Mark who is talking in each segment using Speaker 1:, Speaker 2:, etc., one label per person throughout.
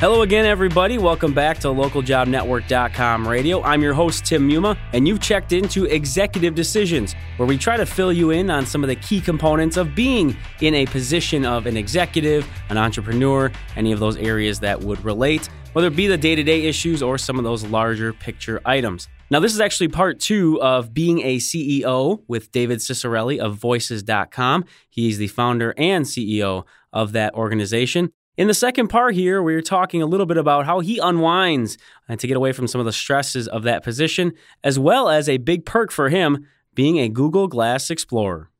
Speaker 1: Hello again, everybody. Welcome back to localjobnetwork.com radio. I'm your host, Tim Muma, and you've checked into Executive Decisions, where we try to fill you in on some of the key components of being in a position of an executive, an entrepreneur, any of those areas that would relate, whether it be the day to day issues or some of those larger picture items. Now, this is actually part two of being a CEO with David Ciccarelli of Voices.com. He's the founder and CEO of that organization. In the second part here, we're talking a little bit about how he unwinds and to get away from some of the stresses of that position, as well as a big perk for him being a Google Glass Explorer.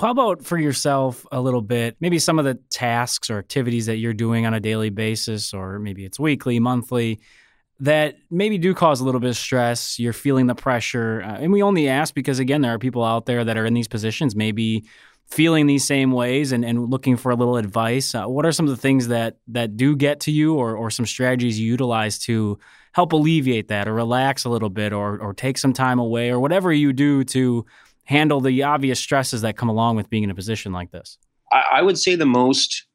Speaker 1: How about for yourself a little bit, maybe some of the tasks or activities that you're doing on a daily basis, or maybe it's weekly, monthly, that maybe do cause a little bit of stress. You're feeling the pressure. Uh, and we only ask because, again, there are people out there that are in these positions, maybe feeling these same ways and, and looking for a little advice. Uh, what are some of the things that that do get to you, or or some strategies you utilize to help alleviate that, or relax a little bit, or or take some time away, or whatever you do to handle the obvious stresses that come along with being in a position like this?
Speaker 2: I, I would say the most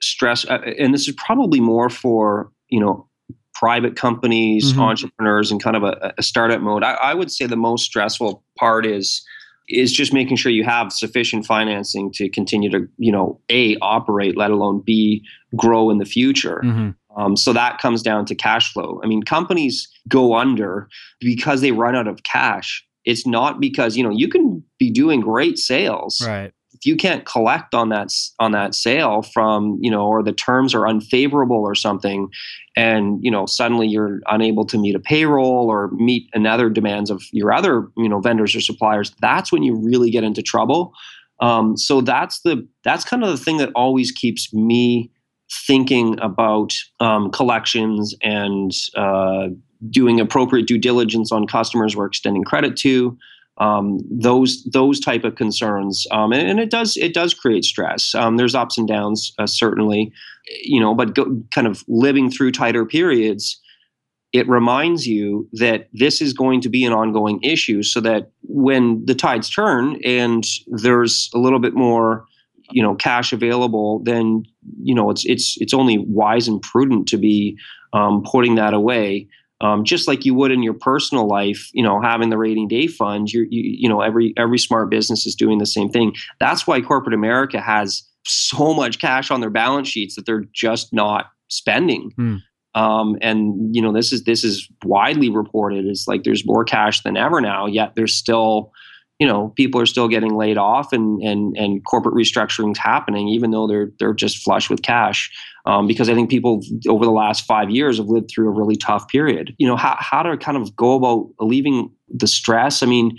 Speaker 2: stress, uh, and this is probably more for you know private companies, mm-hmm. entrepreneurs, and kind of a, a startup mode. I, I would say the most stressful part is is just making sure you have sufficient financing to continue to you know a operate let alone b grow in the future. Mm-hmm. um, so that comes down to cash flow. I mean companies go under because they run out of cash. It's not because you know you can be doing great sales
Speaker 1: right
Speaker 2: if you can't collect on that on that sale from you know or the terms are unfavorable or something and you know suddenly you're unable to meet a payroll or meet another demands of your other you know vendors or suppliers that's when you really get into trouble. Um, so that's the that's kind of the thing that always keeps me thinking about um, collections and uh, doing appropriate due diligence on customers we're extending credit to um, those those type of concerns, um, and, and, it does it does create stress. Um, there's ups and downs, uh, certainly, you know, but go, kind of living through tighter periods, it reminds you that this is going to be an ongoing issue. So that when the tides turn and there's a little bit more, you know, cash available, then you know it's it's it's only wise and prudent to be um, putting that away um, just like you would in your personal life you know having the rating day fund you you know every every smart business is doing the same thing that's why corporate america has so much cash on their balance sheets that they're just not spending mm. um, and you know this is this is widely reported it's like there's more cash than ever now yet there's still you know people are still getting laid off and and and corporate restructurings happening even though they're they're just flush with cash um, because I think people over the last five years have lived through a really tough period. You know how how to kind of go about alleviating the stress. I mean,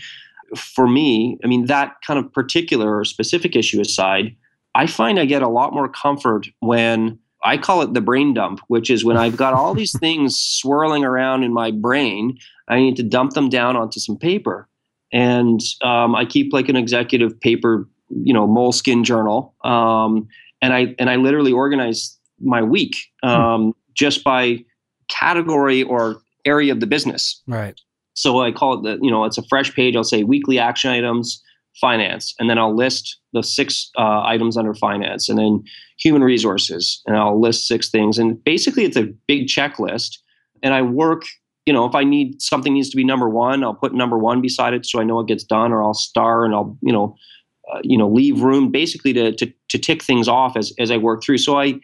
Speaker 2: for me, I mean that kind of particular or specific issue aside, I find I get a lot more comfort when I call it the brain dump, which is when I've got all these things swirling around in my brain. I need to dump them down onto some paper and um, I keep like an executive paper, you know, Moleskine journal, um, and I and I literally organize my week hmm. um, hmm. just by category or area of the business.
Speaker 1: Right.
Speaker 2: So I call it the you know it's a fresh page. I'll say weekly action items, finance, and then I'll list the six uh, items under finance, and then human resources, and I'll list six things. And basically, it's a big checklist. And I work you know, if I need something needs to be number one, I'll put number one beside it so I know it gets done, or I'll star and I'll, you know, uh, you know, leave room basically to, to to tick things off as as I work through. So I,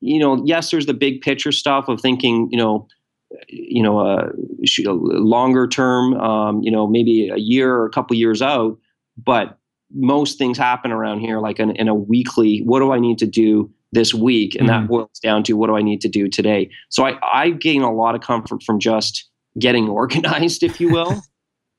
Speaker 2: you know, yes, there's the big picture stuff of thinking, you know, you know, uh, longer term, um, you know, maybe a year or a couple years out, but most things happen around here like in, in a weekly. What do I need to do? this week and mm-hmm. that boils down to what do i need to do today so i i gain a lot of comfort from just getting organized if you will.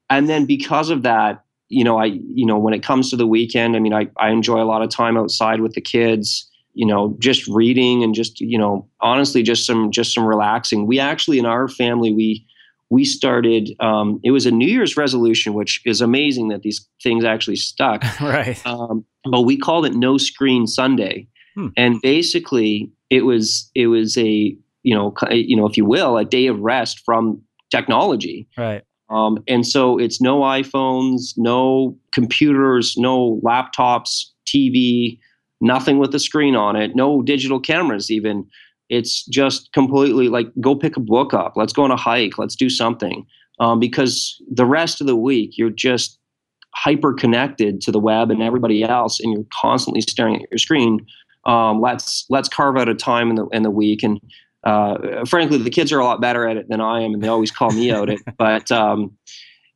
Speaker 2: And then because of that you know i you know when it comes to the weekend i mean i, I enjoy a lot of time outside with the kids you know just reading and just you know honestly just some just some relaxing. We actually in our family we we started um, it was a new year's resolution which is amazing that these things actually stuck.
Speaker 1: Right.
Speaker 2: Um, but we called it no screen sunday. Hmm. And basically, it was it was a you know you know if you will a day of rest from technology.
Speaker 1: Right.
Speaker 2: Um, and so it's no iPhones, no computers, no laptops, TV, nothing with a screen on it, no digital cameras even. it's just completely like go pick a book up. Let's go on a hike. Let's do something. Um, because the rest of the week you're just hyper connected to the web and everybody else, and you're constantly staring at your screen. Um, let's let's carve out a time in the in the week and uh, frankly, the kids are a lot better at it than I am, and they always call me out it. But um,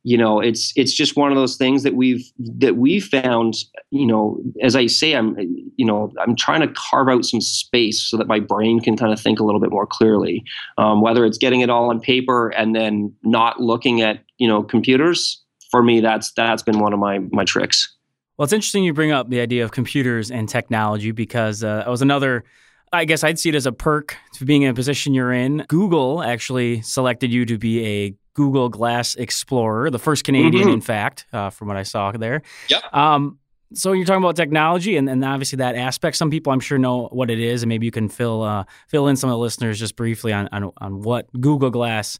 Speaker 2: you know, it's it's just one of those things that we've that we found. You know, as I say, I'm you know I'm trying to carve out some space so that my brain can kind of think a little bit more clearly. Um, whether it's getting it all on paper and then not looking at you know computers, for me, that's that's been one of my my tricks.
Speaker 1: Well, it's interesting you bring up the idea of computers and technology because uh, it was another I guess I'd see it as a perk to being in a position you're in. Google actually selected you to be a Google Glass Explorer, the first Canadian, mm-hmm. in fact, uh, from what I saw there.
Speaker 2: Yep. Um,
Speaker 1: so you're talking about technology and, and obviously that aspect. Some people I'm sure know what it is, and maybe you can fill uh, fill in some of the listeners just briefly on on, on what Google Glass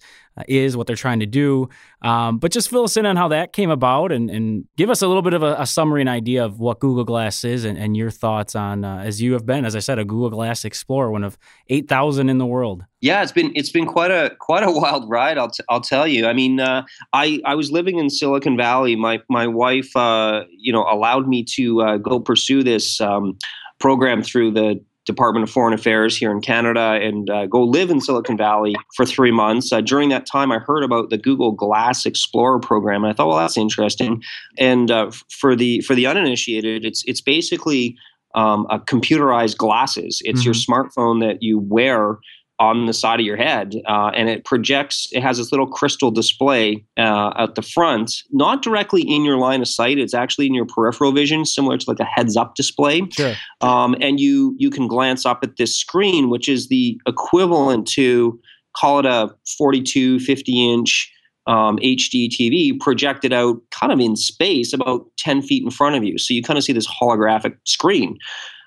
Speaker 1: is, what they're trying to do. Um, but just fill us in on how that came about and, and give us a little bit of a, a summary and idea of what Google Glass is and, and your thoughts on, uh, as you have been, as I said, a Google Glass Explorer, one of 8,000 in the world.
Speaker 2: Yeah, it's been it's been quite a quite a wild ride. I'll, t- I'll tell you. I mean, uh, I I was living in Silicon Valley. My my wife, uh, you know, allowed me to uh, go pursue this um, program through the Department of Foreign Affairs here in Canada and uh, go live in Silicon Valley for three months. Uh, during that time, I heard about the Google Glass Explorer program, and I thought, well, that's interesting. And uh, for the for the uninitiated, it's it's basically um, a computerized glasses. It's mm-hmm. your smartphone that you wear on the side of your head uh, and it projects it has this little crystal display uh, at the front not directly in your line of sight it's actually in your peripheral vision similar to like a heads up display
Speaker 1: sure.
Speaker 2: um, and you you can glance up at this screen which is the equivalent to call it a 42 50 inch um, HD TV projected out kind of in space about 10 feet in front of you. So you kind of see this holographic screen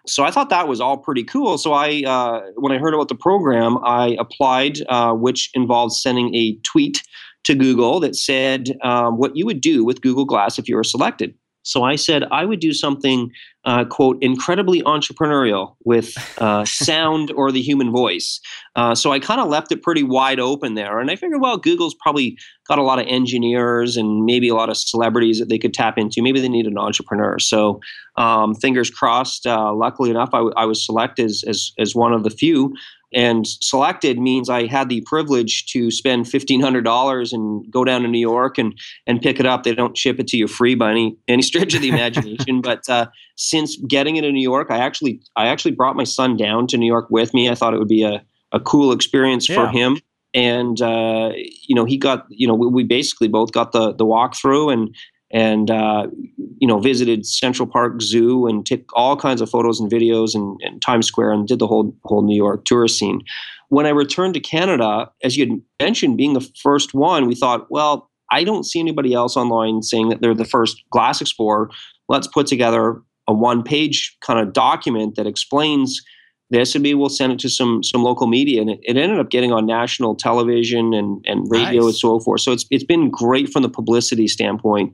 Speaker 2: so I thought that was all pretty cool. So I, uh, when I heard about the program, I applied, uh, which involved sending a tweet to Google that said um, what you would do with Google Glass if you were selected. So I said I would do something, uh, quote, incredibly entrepreneurial with uh, sound or the human voice. Uh, so I kind of left it pretty wide open there. And I figured, well, Google's probably got a lot of engineers and maybe a lot of celebrities that they could tap into. Maybe they need an entrepreneur. So um, fingers crossed. Uh, luckily enough, I, w- I was selected as, as, as one of the few and selected means I had the privilege to spend fifteen hundred dollars and go down to New York and and pick it up. They don't ship it to you free by any any stretch of the imagination. but uh, since getting it in New York, I actually I actually brought my son down to New York with me. I thought it would be a a cool experience yeah. for him. And uh, you know, he got you know we, we basically both got the the walkthrough and and uh, you know visited Central Park Zoo and took all kinds of photos and videos and, and, Times Square and did the whole whole New York tourist scene. When I returned to Canada, as you had mentioned, being the first one, we thought, well, I don't see anybody else online saying that they're the first Glass Explorer. Let's put together a one page kind of document that explains this and maybe we'll send it to some some local media and it, it ended up getting on national television and, and radio nice. and so forth so it's it's been great from the publicity standpoint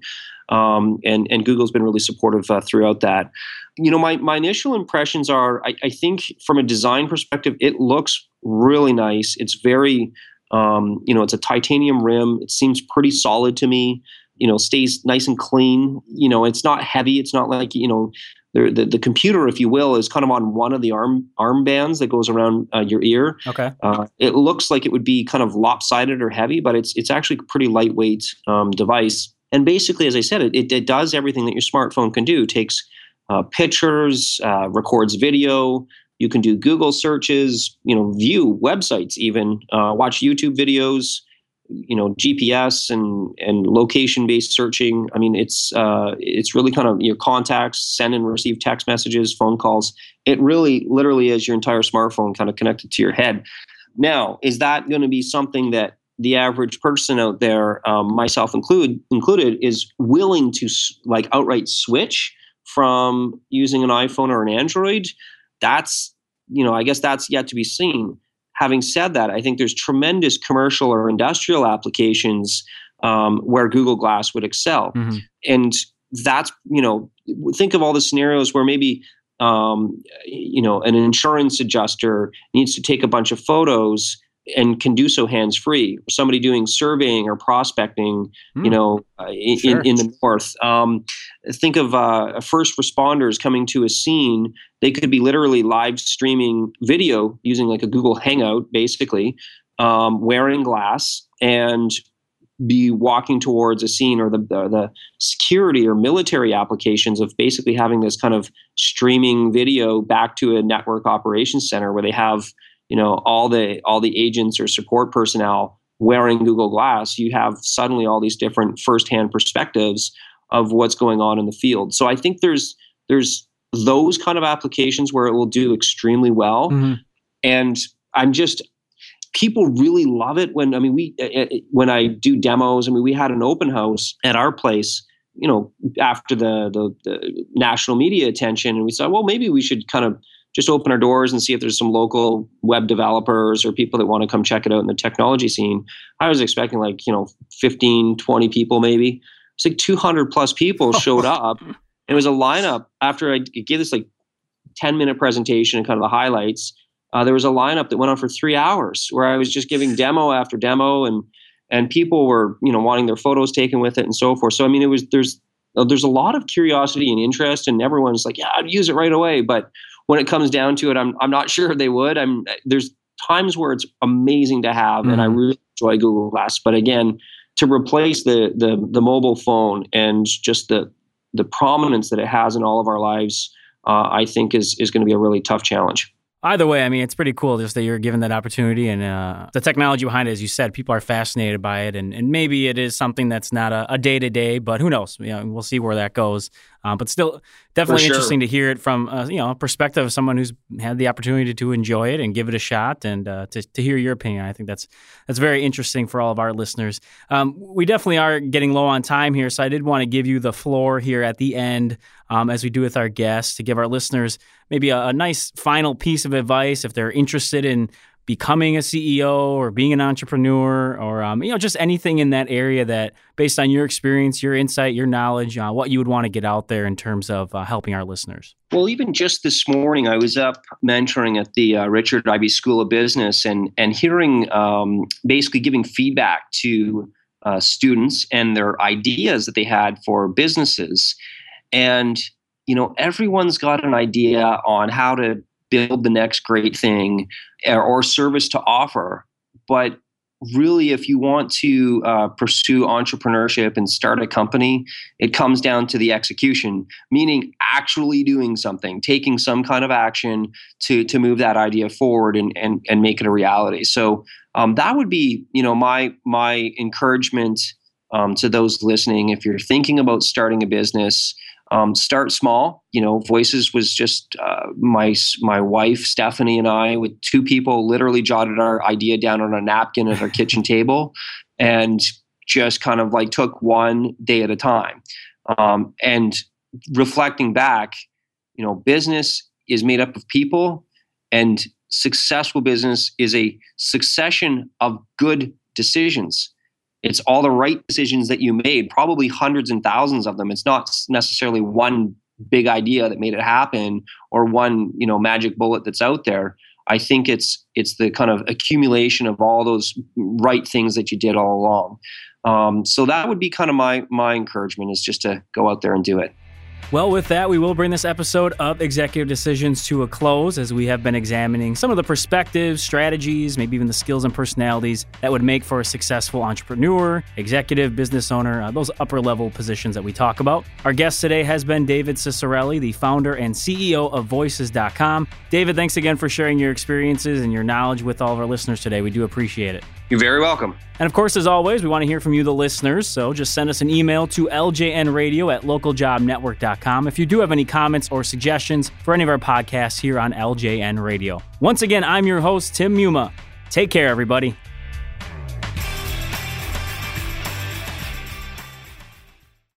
Speaker 2: um, and and Google's been really supportive uh, throughout that. You know, my my initial impressions are, I, I, think from a design perspective, it looks really nice. It's very, um, you know, it's a titanium rim. It seems pretty solid to me. You know, stays nice and clean. You know, it's not heavy. It's not like you know. The, the, the computer, if you will, is kind of on one of the arm arm bands that goes around uh, your ear.
Speaker 1: Okay.
Speaker 2: Uh, it looks like it would be kind of lopsided or heavy, but it's it's actually a pretty lightweight um, device. And basically, as I said, it, it does everything that your smartphone can do. It takes uh, pictures, uh, records video. You can do Google searches, you know, view websites, even uh, watch YouTube videos, you know, GPS and and location based searching. I mean, it's uh, it's really kind of your contacts, send and receive text messages, phone calls. It really, literally, is your entire smartphone kind of connected to your head. Now, is that going to be something that the average person out there, um, myself include, included, is willing to like outright switch from using an iPhone or an Android. That's you know, I guess that's yet to be seen. Having said that, I think there's tremendous commercial or industrial applications um, where Google Glass would excel, mm-hmm. and that's you know, think of all the scenarios where maybe um, you know, an insurance adjuster needs to take a bunch of photos and can do so hands free. Somebody doing surveying or prospecting, mm. you hmm. know, uh, in, sure. in, in, the north. Um, think of uh, first responders coming to a scene. They could be literally live streaming video using like a Google Hangout, basically, um, wearing glass and be walking towards a scene or the, the, the security or military applications of basically having this kind of streaming video back to a network operations center where they have you know all the all the agents or support personnel wearing Google Glass, you have suddenly all these different firsthand perspectives of what's going on in the field. So I think there's there's those kind of applications where it will do extremely well, mm-hmm. and I'm just people really love it when I mean we eh, eh, when I do demos. I mean we had an open house at our place. You know, after the, the, the national media attention, and we said, well, maybe we should kind of just open our doors and see if there's some local web developers or people that want to come check it out in the technology scene. I was expecting like, you know, 15, 20 people maybe. It's like 200 plus people showed up. It was a lineup after I gave this like 10 minute presentation and kind of the highlights. Uh, there was a lineup that went on for three hours where I was just giving demo after demo and and people were you know wanting their photos taken with it and so forth. So I mean it was there's there's a lot of curiosity and interest and everyone's like yeah I'd use it right away but when it comes down to it, I'm I'm not sure they would. I'm there's times where it's amazing to have, mm-hmm. and I mm-hmm. really enjoy Google Glass. But again, to replace the the the mobile phone and just the the prominence that it has in all of our lives, uh, I think is is going to be a really tough challenge.
Speaker 1: Either way, I mean, it's pretty cool just that you're given that opportunity and uh, the technology behind it, as you said, people are fascinated by it. And, and maybe it is something that's not a day to day, but who knows? You know, we'll see where that goes. Um, but still, definitely sure. interesting to hear it from uh, you know a perspective of someone who's had the opportunity to enjoy it and give it a shot, and uh, to, to hear your opinion. I think that's that's very interesting for all of our listeners. Um, we definitely are getting low on time here, so I did want to give you the floor here at the end, um, as we do with our guests, to give our listeners maybe a, a nice final piece of advice if they're interested in becoming a CEO or being an entrepreneur or um, you know just anything in that area that based on your experience, your insight, your knowledge, uh, what you would want to get out there in terms of uh, helping our listeners.
Speaker 2: Well, even just this morning, I was up mentoring at the uh, Richard Ivey School of Business and and hearing um, basically giving feedback to uh, students and their ideas that they had for businesses, and you know everyone's got an idea on how to build the next great thing or, or service to offer. But really, if you want to uh, pursue entrepreneurship and start a company, it comes down to the execution, meaning actually doing something, taking some kind of action to to move that idea forward and and, and make it a reality. So um, that would be, you know, my my encouragement um, to those listening. If you're thinking about starting a business, um, start small. You know, Voices was just uh, my my wife Stephanie and I with two people literally jotted our idea down on a napkin at our kitchen table, and just kind of like took one day at a time. Um, and reflecting back, you know, business is made up of people, and successful business is a succession of good decisions it's all the right decisions that you made, probably hundreds and thousands of them. It's not necessarily one big idea that made it happen or one, you know, magic bullet that's out there. I think it's it's the kind of accumulation of all those right things that you did all along. Um, so that would be kind of my my encouragement is just to go out there and do it.
Speaker 1: Well, with that, we will bring this episode of Executive Decisions to a close as we have been examining some of the perspectives, strategies, maybe even the skills and personalities that would make for a successful entrepreneur, executive, business owner, uh, those upper level positions that we talk about. Our guest today has been David Ciccarelli, the founder and CEO of Voices.com. David, thanks again for sharing your experiences and your knowledge with all of our listeners today. We do appreciate it.
Speaker 2: You're very welcome.
Speaker 1: And of course, as always, we want to hear from you, the listeners. So just send us an email to ljnradio at localjobnetwork.com if you do have any comments or suggestions for any of our podcasts here on LJN Radio. Once again, I'm your host, Tim Muma. Take care, everybody.